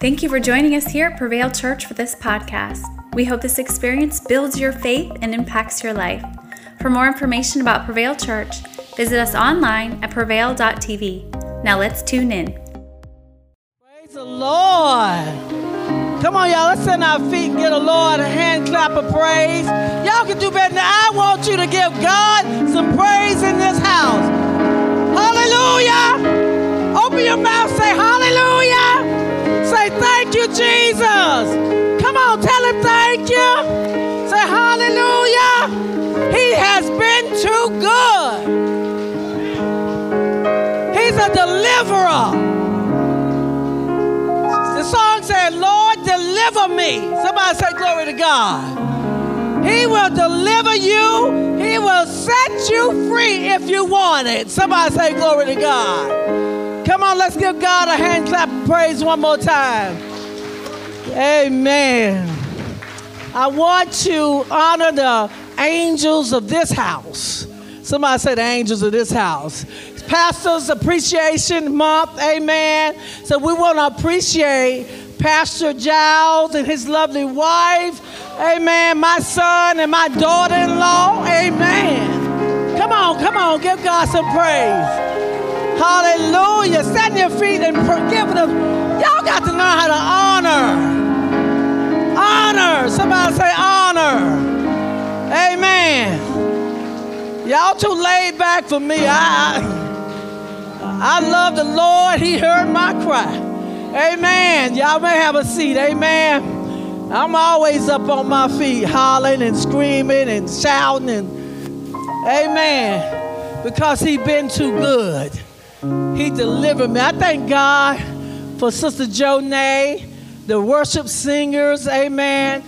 Thank you for joining us here at Prevail Church for this podcast. We hope this experience builds your faith and impacts your life. For more information about Prevail Church, visit us online at prevail.tv. Now let's tune in. Praise the Lord. Come on, y'all. Let's stand our feet and get a Lord a hand clap of praise. Y'all can do better than I want you to give God some praise in this house. Hallelujah. Open your mouth, say hallelujah. Say thank you, Jesus. Come on, tell him thank you. Say hallelujah. He has been too good. He's a deliverer. The song said, Lord, deliver me. Somebody say glory to God. He will deliver you. He will set you free if you want it. Somebody say glory to God. Come on, let's give God a hand clap of praise one more time. Amen. I want to honor the angels of this house. Somebody say the angels of this house. Pastor's Appreciation Month, amen. So we want to appreciate Pastor Giles and his lovely wife, amen. My son and my daughter in law, amen. Come on, come on, give God some praise. Hallelujah. Stand your feet and forgive them. Y'all got to learn how to honor. Honor. Somebody say honor. Amen. Y'all too laid back for me. I, I love the Lord. He heard my cry. Amen. Y'all may have a seat. Amen. I'm always up on my feet, hollering and screaming and shouting and amen. Because he been too good. He delivered me. I thank God for Sister Jonay, the worship singers, amen.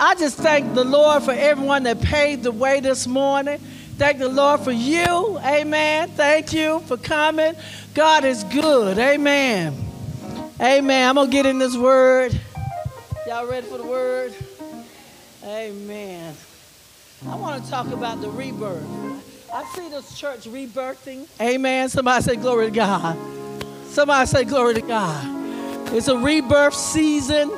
I just thank the Lord for everyone that paved the way this morning. Thank the Lord for you, amen. Thank you for coming. God is good, amen. Amen. I'm going to get in this word. Y'all ready for the word? Amen. I want to talk about the rebirth. I see this church rebirthing. Amen. Somebody say glory to God. Somebody say glory to God. It's a rebirth season.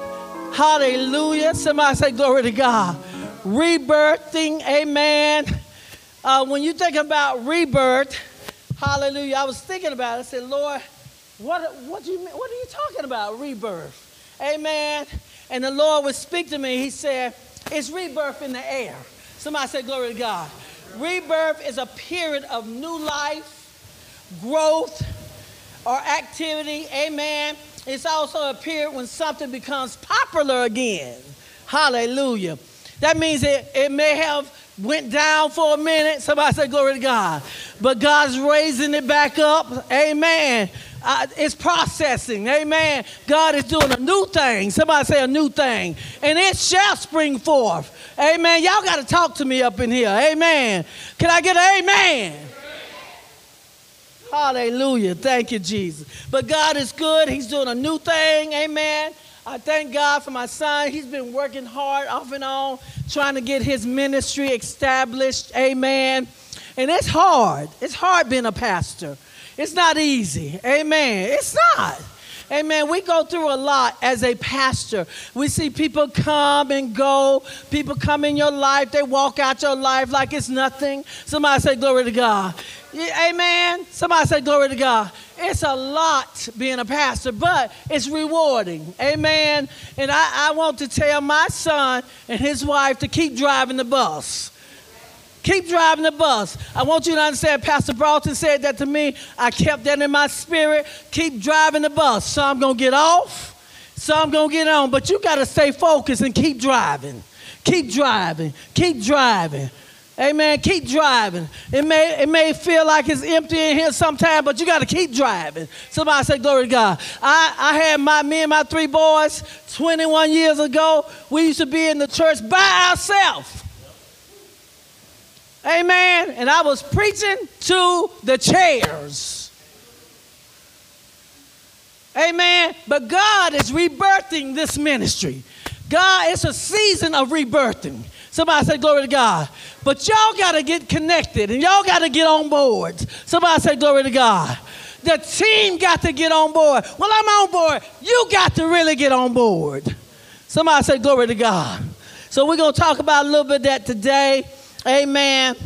Hallelujah. Somebody say glory to God. Rebirthing. Amen. Uh, when you think about rebirth, hallelujah, I was thinking about it. I said, Lord, what, what, do you, what are you talking about, rebirth? Amen. And the Lord would speak to me. He said, It's rebirth in the air. Somebody say, Glory to God. Rebirth is a period of new life, growth, or activity. Amen. It's also a period when something becomes popular again. Hallelujah. That means it, it may have went down for a minute. Somebody say glory to God. But God's raising it back up. Amen. Uh, it's processing. Amen. God is doing a new thing. Somebody say a new thing. And it shall spring forth. Amen. Y'all got to talk to me up in here. Amen. Can I get an amen? Hallelujah. Thank you, Jesus. But God is good. He's doing a new thing. Amen. I thank God for my son. He's been working hard off and on, trying to get his ministry established. Amen. And it's hard. It's hard being a pastor. It's not easy. Amen. It's not. Amen. We go through a lot as a pastor. We see people come and go. People come in your life. They walk out your life like it's nothing. Somebody say, Glory to God. Amen. Somebody say, Glory to God. It's a lot being a pastor, but it's rewarding. Amen. And I, I want to tell my son and his wife to keep driving the bus. Keep driving the bus. I want you to understand, Pastor Broughton said that to me. I kept that in my spirit. Keep driving the bus. Some going to get off, some going to get on, but you got to stay focused and keep driving. Keep driving. Keep driving. Amen. Keep driving. It may, it may feel like it's empty in here sometimes, but you got to keep driving. Somebody say, Glory to God. I, I had my me and my three boys 21 years ago. We used to be in the church by ourselves. Amen. And I was preaching to the chairs. Amen. But God is rebirthing this ministry. God, it's a season of rebirthing. Somebody say, Glory to God. But y'all got to get connected and y'all got to get on board. Somebody say, Glory to God. The team got to get on board. Well, I'm on board. You got to really get on board. Somebody say, Glory to God. So we're going to talk about a little bit that today. Amen.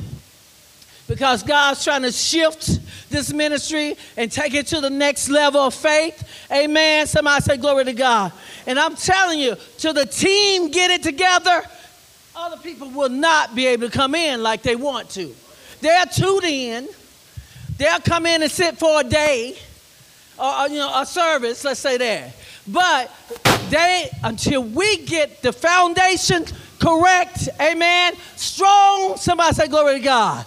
Because God's trying to shift this ministry and take it to the next level of faith. Amen. Somebody say, Glory to God. And I'm telling you, till the team get it together, other people will not be able to come in like they want to. They're tuned in. They'll come in and sit for a day or, you know, a service, let's say that. But they, until we get the foundation correct, amen, strong, somebody say glory to God.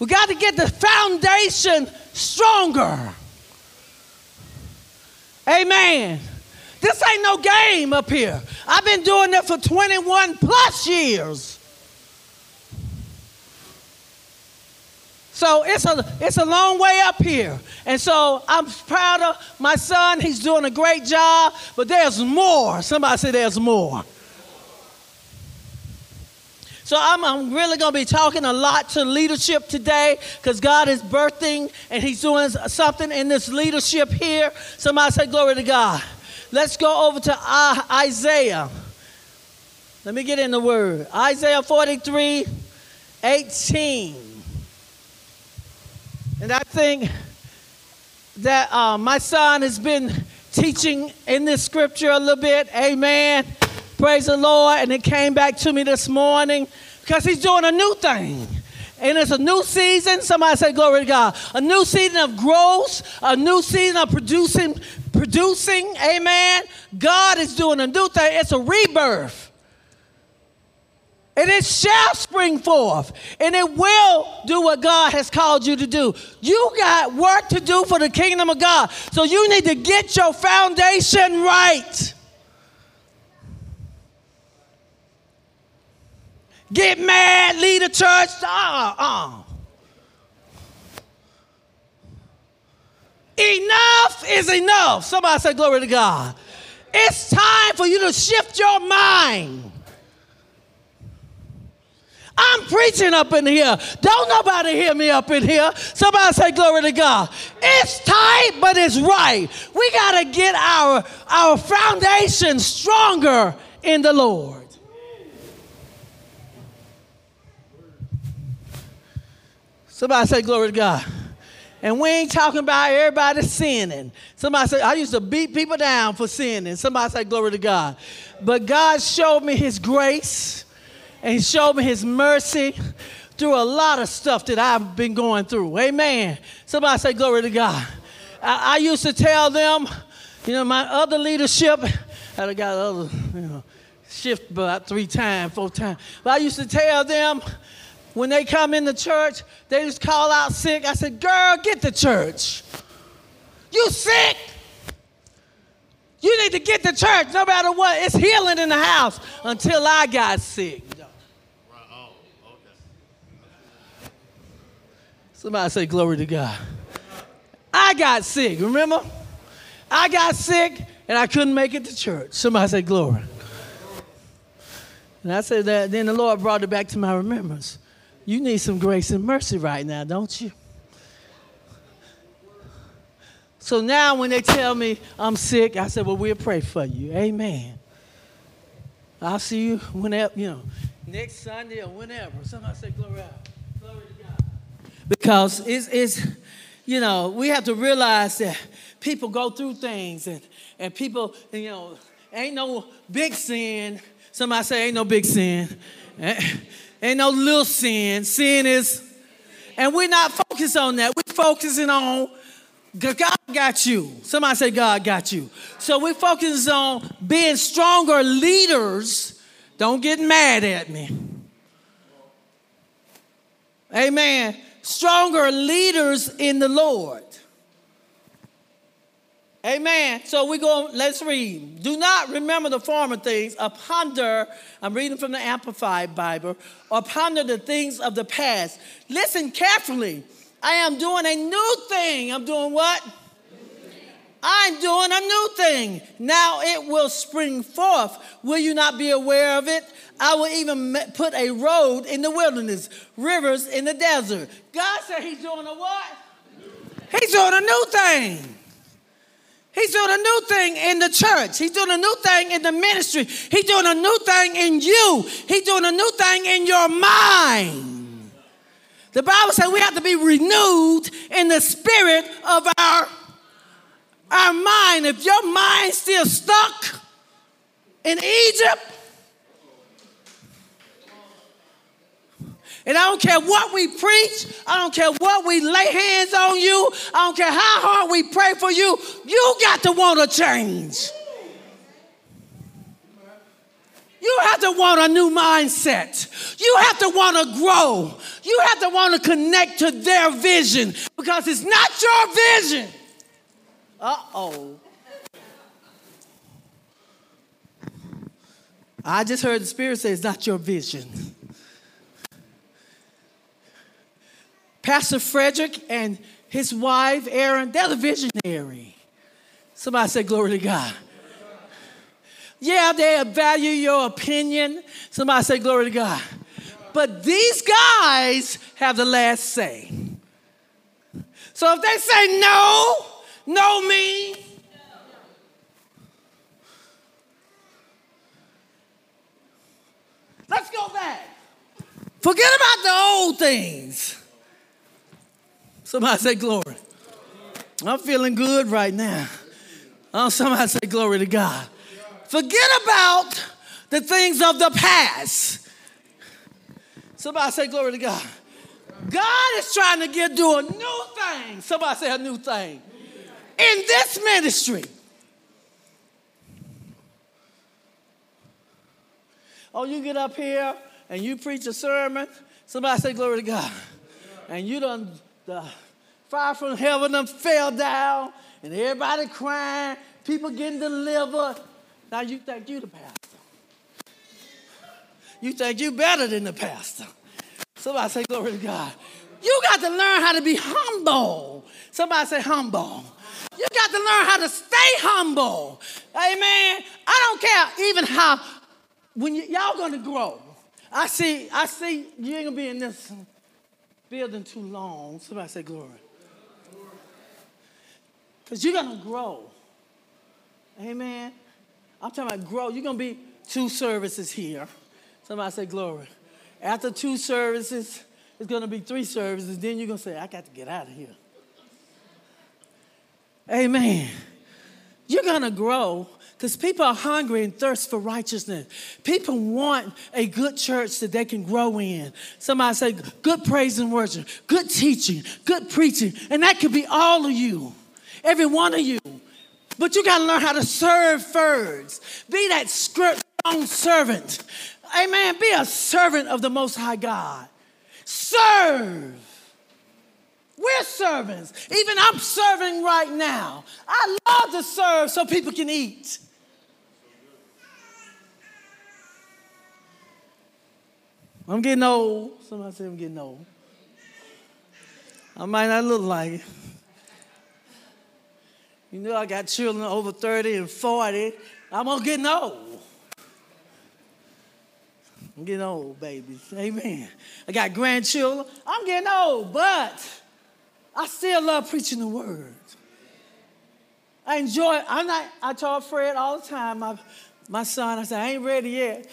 We got to get the foundation stronger. Amen. This ain't no game up here. I've been doing it for 21 plus years. So it's a, it's a long way up here. And so I'm proud of my son. He's doing a great job, but there's more. Somebody say there's more. So I'm, I'm really going to be talking a lot to leadership today because God is birthing and He's doing something in this leadership here. Somebody say, Glory to God. Let's go over to Isaiah. Let me get in the word. Isaiah 43 18. And I think that uh, my son has been teaching in this scripture a little bit. Amen. Praise the Lord. And it came back to me this morning because he's doing a new thing. And it's a new season. Somebody say, Glory to God. A new season of growth, a new season of producing, producing. Amen. God is doing a new thing. It's a rebirth. And it shall spring forth, and it will do what God has called you to do. You got work to do for the kingdom of God. So you need to get your foundation right. Get mad, lead a church. Uh, uh. Enough is enough. Somebody say, Glory to God. It's time for you to shift your mind. I'm preaching up in here. Don't nobody hear me up in here. Somebody say glory to God. It's tight, but it's right. We got to get our, our foundation stronger in the Lord. Somebody say glory to God. And we ain't talking about everybody sinning. Somebody say, I used to beat people down for sinning. Somebody say, glory to God. But God showed me his grace and he showed me his mercy through a lot of stuff that I've been going through. Amen. Somebody say, Glory to God. I, I used to tell them, you know, my other leadership, I got other, you know, shift about three times, four times. But I used to tell them when they come in the church, they just call out sick. I said, Girl, get to church. You sick? You need to get to church no matter what. It's healing in the house until I got sick. Somebody say, Glory to God. I got sick, remember? I got sick and I couldn't make it to church. Somebody say, Glory. And I said that, then the Lord brought it back to my remembrance. You need some grace and mercy right now, don't you? So now when they tell me I'm sick, I said, Well, we'll pray for you. Amen. I'll see you whenever, you know, next Sunday or whenever. Somebody say, Glory out because it's, it's, you know, we have to realize that people go through things and, and people, you know, ain't no big sin. Somebody say, ain't no big sin. Eh, ain't no little sin. Sin is, and we're not focused on that. We're focusing on God got you. Somebody say, God got you. So we're focus on being stronger leaders. Don't get mad at me. Amen stronger leaders in the Lord. Amen. So we go, let's read. Do not remember the former things, or ponder, I'm reading from the Amplified Bible, or ponder the things of the past. Listen carefully. I am doing a new thing. I'm doing what? I'm doing a new thing. Now it will spring forth. Will you not be aware of it? I will even put a road in the wilderness, rivers in the desert. God said He's doing a what? He's doing a new thing. He's doing a new thing in the church. He's doing a new thing in the ministry. He's doing a new thing in you. He's doing a new thing in your mind. The Bible says we have to be renewed in the spirit of our, our mind. If your mind's still stuck in Egypt, And I don't care what we preach, I don't care what we lay hands on you, I don't care how hard we pray for you, you got to want to change. You have to want a new mindset. You have to want to grow. You have to want to connect to their vision because it's not your vision. Uh oh. I just heard the Spirit say it's not your vision. Pastor Frederick and his wife, Erin, they're the visionary. Somebody say, Glory to God. Yeah, they value your opinion. Somebody say, Glory to God. But these guys have the last say. So if they say no, no means Let's go back. Forget about the old things. Somebody say glory. I'm feeling good right now. Oh, somebody say glory to God. Forget about the things of the past. Somebody say glory to God. God is trying to get do a new thing. Somebody say a new thing. In this ministry. Oh, you get up here and you preach a sermon. Somebody say glory to God. And you done the fire from heaven them fell down, and everybody crying, people getting delivered. Now you think you the pastor. You think you better than the pastor. Somebody say glory to God. You got to learn how to be humble. Somebody say humble. You got to learn how to stay humble. Amen. I don't care even how when y'all gonna grow. I see, I see you ain't gonna be in this building too long. Somebody say glory. Because you're to grow. Amen. I'm talking about grow. You're to be two services here. Somebody say glory. After two services, it's to be three services. Then you're to say, I got to get out of here. Amen. You're going to grow because people are hungry and thirst for righteousness. People want a good church that they can grow in. Somebody say, good praise and worship, good teaching, good preaching. And that could be all of you, every one of you. But you got to learn how to serve first. Be that strong servant. Amen. Be a servant of the Most High God. Serve. We're servants. Even I'm serving right now. I love to serve so people can eat. I'm getting old. Somebody say I'm getting old. I might not look like it. You know, I got children over 30 and 40. I'm gonna get old. I'm getting old, babies. Amen. I got grandchildren. I'm getting old, but I still love preaching the word. I enjoy it. I'm not, I told Fred all the time, my, my son, I said, I ain't ready yet.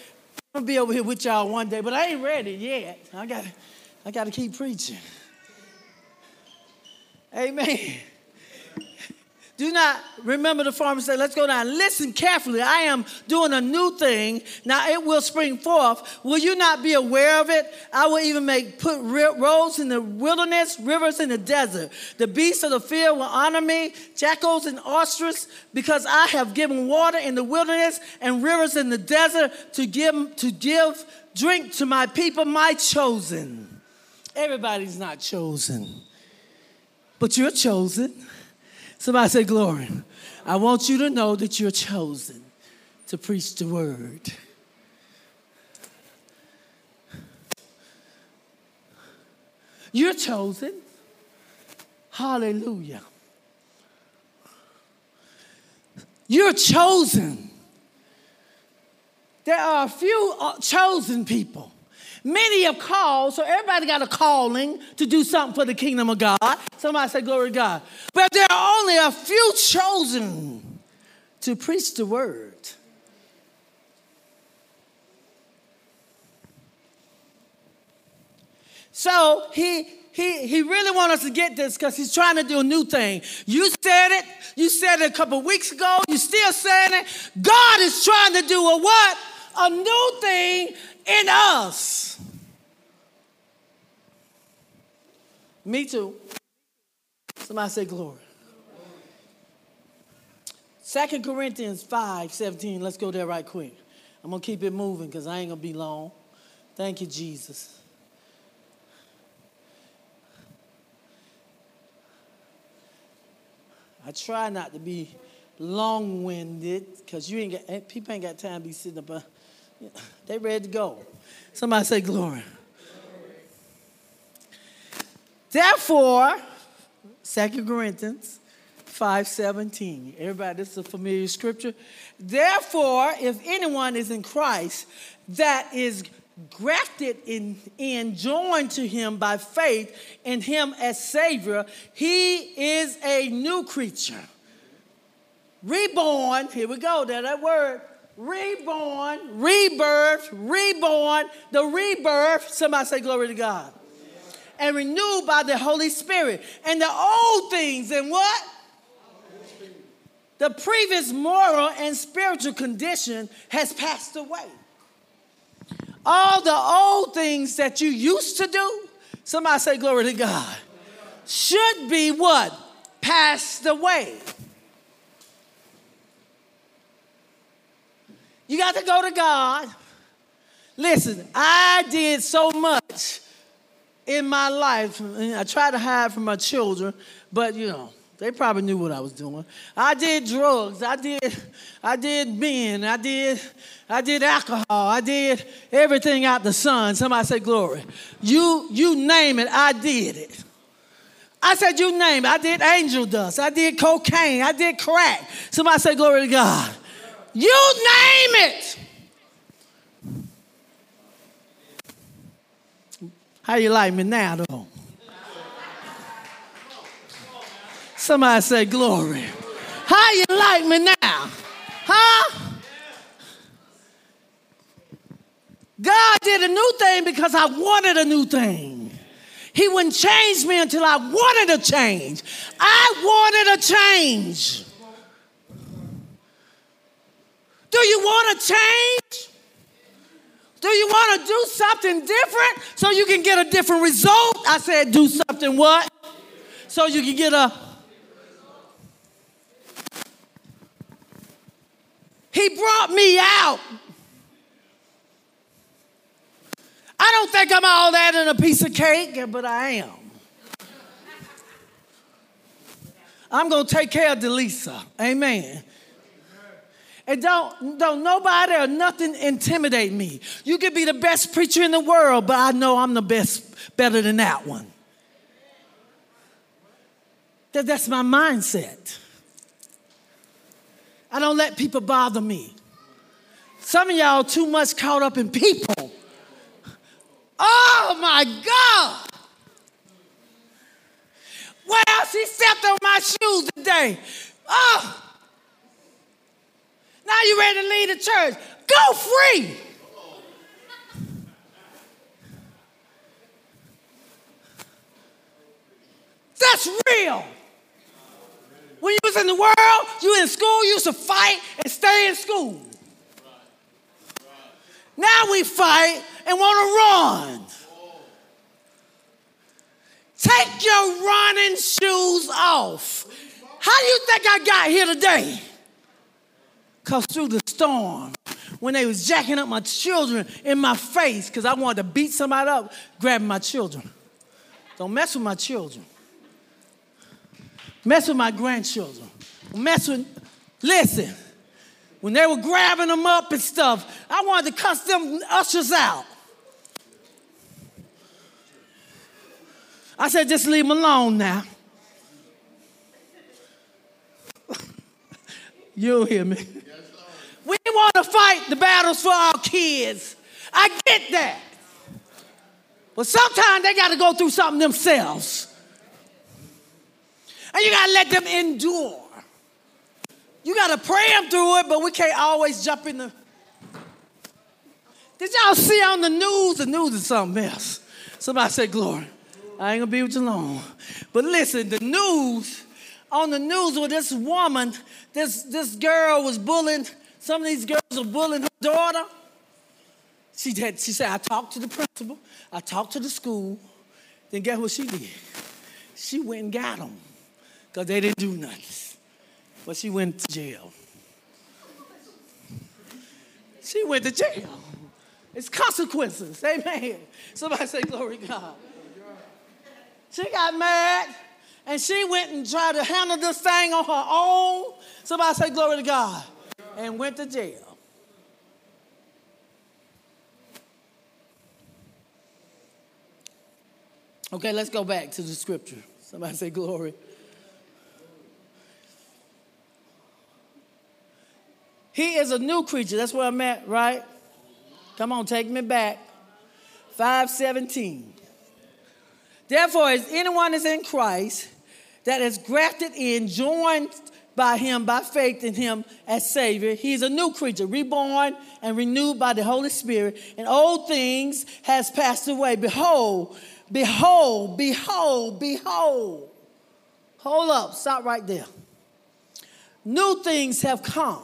I'm gonna be over here with y'all one day, but I ain't ready yet. I gotta, I got to keep preaching. Amen. Do not remember the farmer said, Let's go down. Listen carefully. I am doing a new thing. Now it will spring forth. Will you not be aware of it? I will even make put roads in the wilderness, rivers in the desert. The beasts of the field will honor me, jackals and ostriches, because I have given water in the wilderness and rivers in the desert to give to give drink to my people, my chosen. Everybody's not chosen, but you're chosen. Somebody say, Glory. I want you to know that you're chosen to preach the word. You're chosen. Hallelujah. You're chosen. There are a few uh, chosen people. Many have called, so everybody got a calling to do something for the kingdom of God. Somebody say, Glory to God. But there are only a few chosen to preach the word. So he he, he really wants us to get this because he's trying to do a new thing. You said it. You said it a couple weeks ago. You still saying it. God is trying to do a what? A new thing in us. Me too. Somebody say glory. Second Corinthians 5 17. Let's go there right quick. I'm going to keep it moving because I ain't going to be long. Thank you, Jesus. I try not to be long winded because you ain't got, eh, people ain't got time to be sitting up. They ready to go. Somebody say glory. Therefore, Second Corinthians 5:17. Everybody, this is a familiar scripture. Therefore, if anyone is in Christ, that is grafted in, in, joined to him by faith in him as Savior, he is a new creature. Reborn, here we go, there that word. Reborn, rebirth, reborn, the rebirth. Somebody say glory to God. And renewed by the Holy Spirit. And the old things and what? The previous moral and spiritual condition has passed away. All the old things that you used to do, somebody say glory to God, should be what? Passed away. You got to go to God. Listen, I did so much in my life. I tried to hide from my children, but you know, they probably knew what I was doing. I did drugs. I did, I did men. I did, I did alcohol. I did everything out the sun. Somebody say glory. You, you name it, I did it. I said, you name it. I did angel dust. I did cocaine. I did crack. Somebody say glory to God. You name it. How you like me now, though? Somebody say glory. How you like me now? Huh? God did a new thing because I wanted a new thing. He wouldn't change me until I wanted a change. I wanted a change. Do you want to change? Do you want to do something different so you can get a different result? I said, do something what? So you can get a He brought me out. I don't think I'm all that in a piece of cake, but I am. I'm going to take care of Delisa. Amen. And don't, don't nobody or nothing intimidate me. You could be the best preacher in the world, but I know I'm the best, better than that one. That, that's my mindset. I don't let people bother me. Some of y'all too much caught up in people. Oh my God. Well, she stepped on my shoes today. Oh. Now you ready to leave the church. Go free. That's real. When you was in the world, you in school, you used to fight and stay in school. Now we fight and want to run. Take your running shoes off. How do you think I got here today? Because through the storm, when they was jacking up my children in my face because I wanted to beat somebody up, grabbing my children. Don't mess with my children mess with my grandchildren, mess with, listen, when they were grabbing them up and stuff, I wanted to cuss them ushers out. I said, just leave them alone now. You hear me? We want to fight the battles for our kids. I get that. But sometimes they got to go through something themselves. And you got to let them endure. You got to pray them through it, but we can't always jump in the. Did y'all see on the news? The news is something else. Somebody said, Glory, I ain't gonna be with you long. But listen, the news, on the news where this woman, this, this girl was bullying, some of these girls are bullying her daughter. She, had, she said, I talked to the principal, I talked to the school. Then guess what she did? She went and got them because they didn't do nothing. But she went to jail. She went to jail. It's consequences. Amen. Somebody say, Glory to God. She got mad and she went and tried to handle this thing on her own. Somebody say, Glory to God. And went to jail. Okay, let's go back to the scripture. Somebody say, Glory. He is a new creature. That's where I'm at, right? Come on, take me back. 517. Therefore, as anyone is in Christ, that is grafted in, joined by him by faith in him as Savior, he is a new creature, reborn and renewed by the Holy Spirit, and old things has passed away. Behold, behold, behold, behold. Hold up, stop right there. New things have come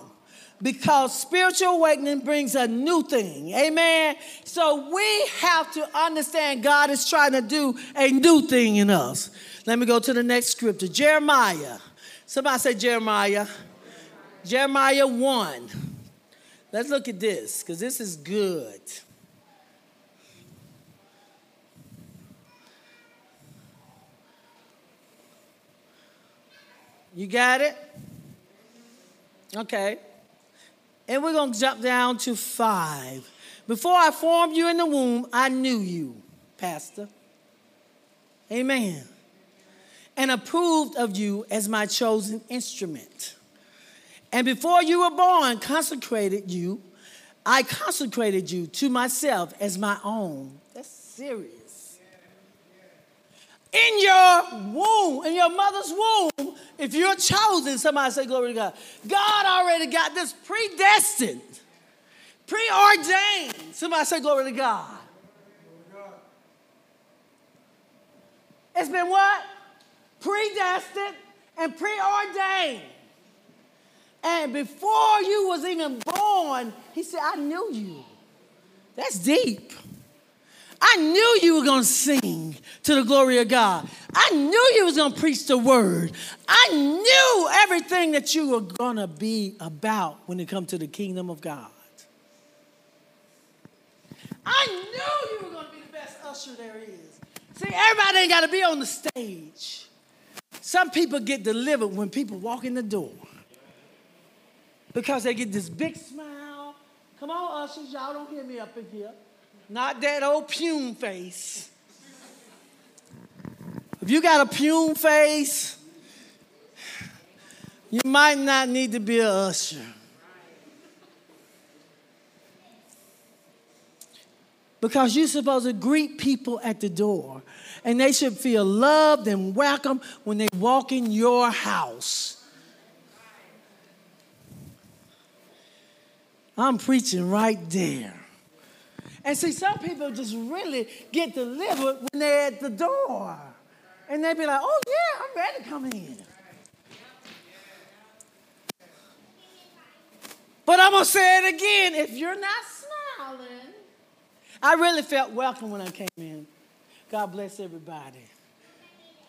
because spiritual awakening brings a new thing. Amen. So we have to understand God is trying to do a new thing in us. Let me go to the next scripture Jeremiah. Somebody say Jeremiah. Jeremiah 1. Let's look at this because this is good. You got it? Okay. And we're going to jump down to five. Before I formed you in the womb, I knew you, Pastor. Amen. And approved of you as my chosen instrument. And before you were born, consecrated you. I consecrated you to myself as my own. That's serious in your womb, in your mother's womb, if you're chosen, somebody say glory to God. God already got this predestined, preordained. Somebody say glory to God. It's been what? Predestined and preordained. And before you was even born, he said, I knew you. That's deep. I knew you were going to sing to the glory of God. I knew you was going to preach the word. I knew everything that you were going to be about when it comes to the kingdom of God. I knew you were going to be the best usher there is. See, everybody ain't got to be on the stage. Some people get delivered when people walk in the door because they get this big smile. Come on, ushers, y'all don't hear me up in here. Not that old pume face. If you got a pume face, you might not need to be a usher. Because you're supposed to greet people at the door, and they should feel loved and welcome when they walk in your house. I'm preaching right there. And see, some people just really get delivered when they're at the door. And they be like, oh, yeah, I'm ready to come in. But I'm going to say it again. If you're not smiling, I really felt welcome when I came in. God bless everybody.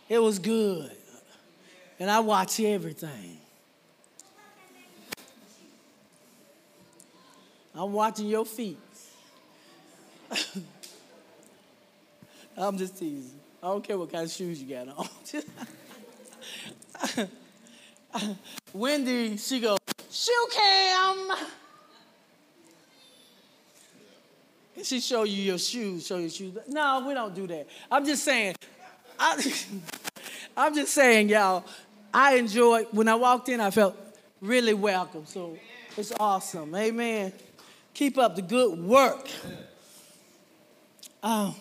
It was good. And I watch everything. I'm watching your feet. I'm just teasing. I don't care what kind of shoes you got on. Wendy, she goes, shoe cam. And she show you your shoes, show your shoes. No, we don't do that. I'm just saying, I, I'm just saying, y'all, I enjoyed, when I walked in, I felt really welcome. So it's awesome. Amen. Keep up the good work. Um,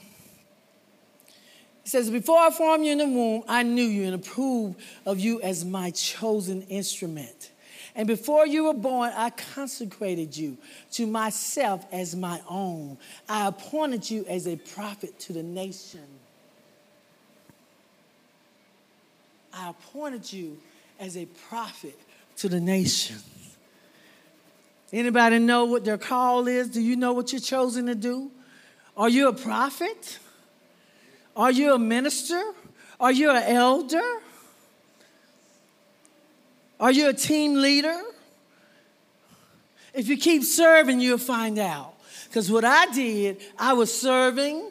it says, Before I formed you in the womb, I knew you and approved of you as my chosen instrument. And before you were born, I consecrated you to myself as my own. I appointed you as a prophet to the nation. I appointed you as a prophet to the nations. Anybody know what their call is? Do you know what you're chosen to do? Are you a prophet? Are you a minister? Are you an elder? Are you a team leader? If you keep serving, you'll find out. Because what I did, I was serving,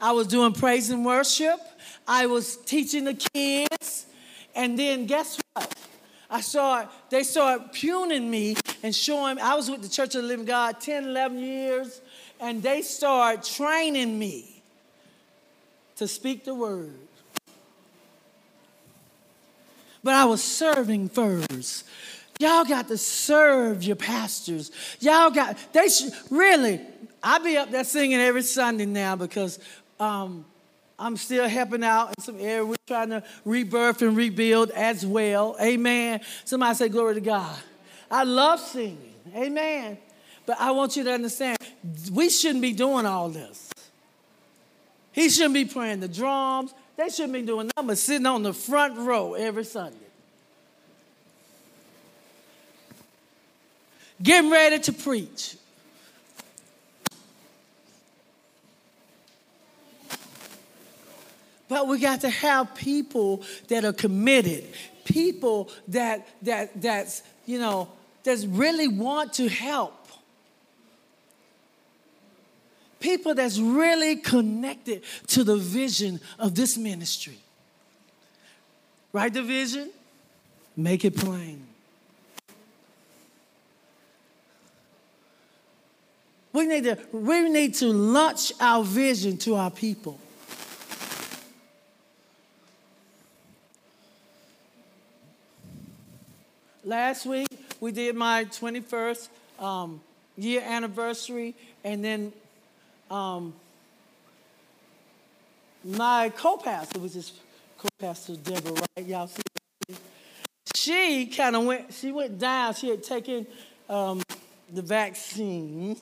I was doing praise and worship, I was teaching the kids, and then guess what? I saw they started puning me and showing, I was with the Church of the Living God 10, 11 years, and they started training me to speak the word. But I was serving first. Y'all got to serve your pastors. Y'all got, they should, really, I be up there singing every Sunday now because um, I'm still helping out in some area. We're trying to rebirth and rebuild as well. Amen. Somebody say, Glory to God. I love singing. Amen. But I want you to understand, we shouldn't be doing all this. He shouldn't be playing the drums. They shouldn't be doing nothing but sitting on the front row every Sunday. Getting ready to preach. But we got to have people that are committed, people that that that's you know that really want to help. People that's really connected to the vision of this ministry. Write the vision, make it plain. We need to, we need to launch our vision to our people. Last week, we did my 21st um, year anniversary, and then um, my co-pastor, which is co-pastor Deborah, right? Y'all see? She kind of went. She went down. She had taken um, the vaccine,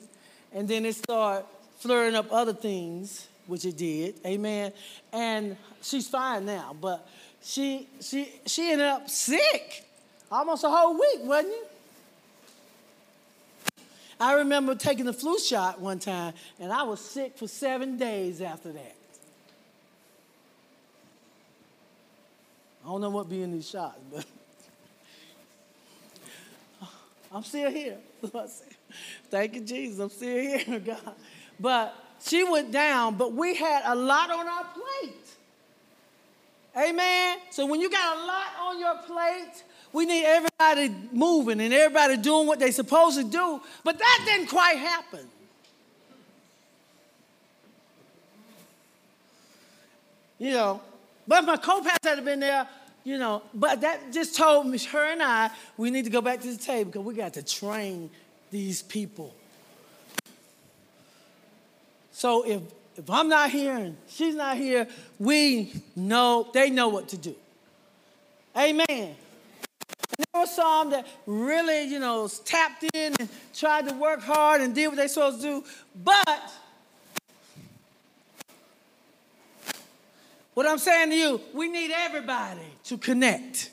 and then it started flaring up other things, which it did. Amen. And she's fine now, but she she she ended up sick almost a whole week, wasn't it? I remember taking the flu shot one time, and I was sick for seven days after that. I don't know what being these shots, but I'm still here. Thank you, Jesus. I'm still here, God. But she went down, but we had a lot on our plate. Amen. So when you got a lot on your plate, we need everybody moving and everybody doing what they're supposed to do, but that didn't quite happen. You know, but my co-pastor had been there, you know, but that just told me, her and I, we need to go back to the table because we got to train these people. So if if I'm not here and she's not here, we know they know what to do. Amen. Some that really, you know, tapped in and tried to work hard and did what they're supposed to do. But what I'm saying to you, we need everybody to connect.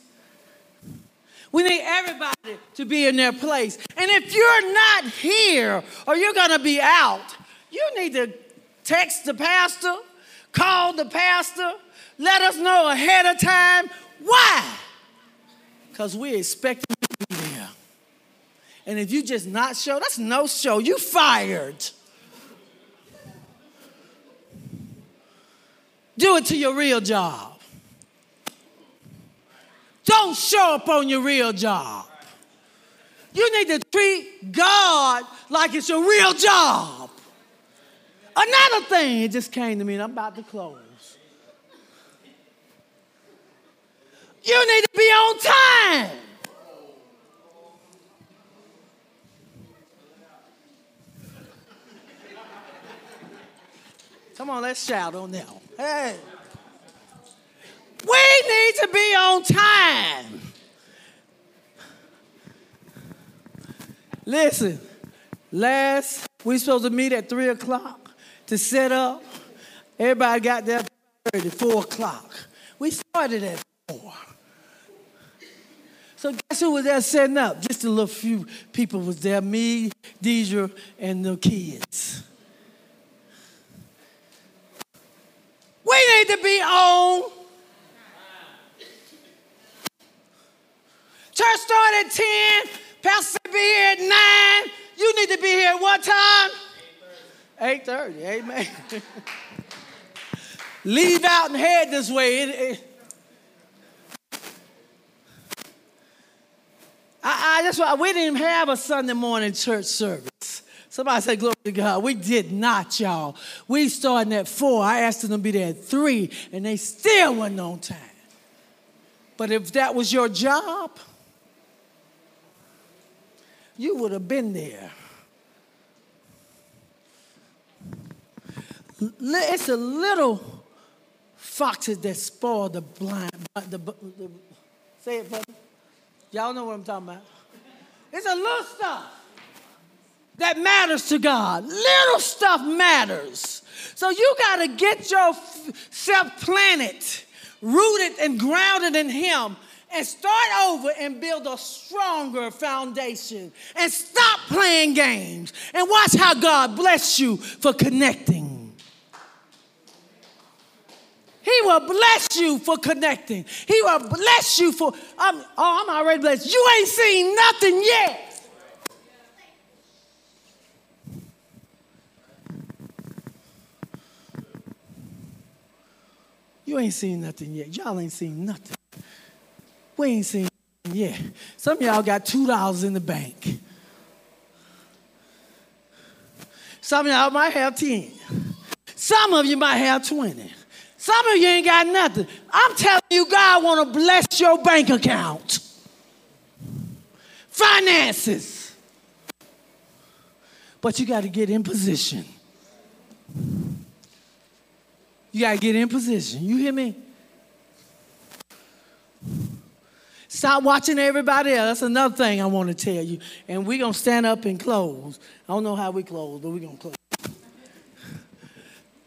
We need everybody to be in their place. And if you're not here or you're going to be out, you need to text the pastor, call the pastor, let us know ahead of time. Why? Because we're expecting you to be there. And if you just not show, that's no show. You fired. Do it to your real job. Don't show up on your real job. You need to treat God like it's your real job. Another thing, it just came to me, and I'm about to close. You need to be on time. Come on, let's shout on now. Hey. We need to be on time. Listen, last we supposed to meet at three o'clock to set up. Everybody got there at four o'clock. We started at four. So guess who was there setting up? Just a little few people was there. Me, Deidre, and the kids. We need to be on. Church started at 10. Pastor be here at 9. You need to be here at what time? 8.30. 8.30. Amen. Leave out and head this way. It, it, I, I just we didn't have a Sunday morning church service. Somebody said, Glory to God. We did not, y'all. We started at four. I asked them to be there at three, and they still wasn't on time. But if that was your job, you would have been there. It's a little foxes that spoil the blind. The, the, the, say it, brother. Y'all know what I'm talking about. It's a little stuff that matters to God. Little stuff matters. So you got to get yourself planted, rooted, and grounded in Him and start over and build a stronger foundation and stop playing games and watch how God bless you for connecting. He will bless you for connecting. He will bless you for, I'm, oh, I'm already blessed. You ain't seen nothing yet. You ain't seen nothing yet. Y'all ain't seen nothing. We ain't seen nothing yet. Some of y'all got $2 in the bank. Some of y'all might have 10. Some of you might have 20. Some of you ain't got nothing. I'm telling you, God want to bless your bank account. Finances. But you got to get in position. You got to get in position. You hear me? Stop watching everybody else. That's another thing I want to tell you. And we're going to stand up and close. I don't know how we close, but we're going to close.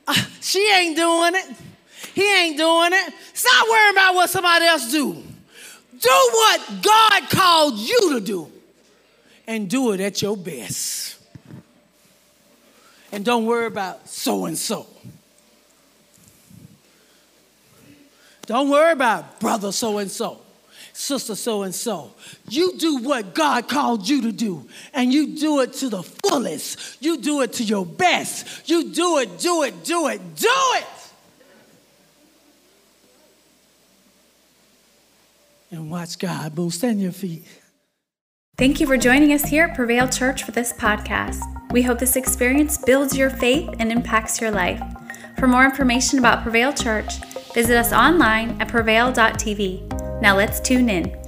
She ain't doing it. He ain't doing it. Stop worrying about what somebody else do. Do what God called you to do and do it at your best. And don't worry about so and so. Don't worry about brother so and so, sister so and so. You do what God called you to do, and you do it to the fullest. You do it to your best. You do it, do it, do it, do it. And watch God move. Stand your feet. Thank you for joining us here at Prevail Church for this podcast. We hope this experience builds your faith and impacts your life. For more information about Prevail Church, visit us online at prevail.tv. Now let's tune in.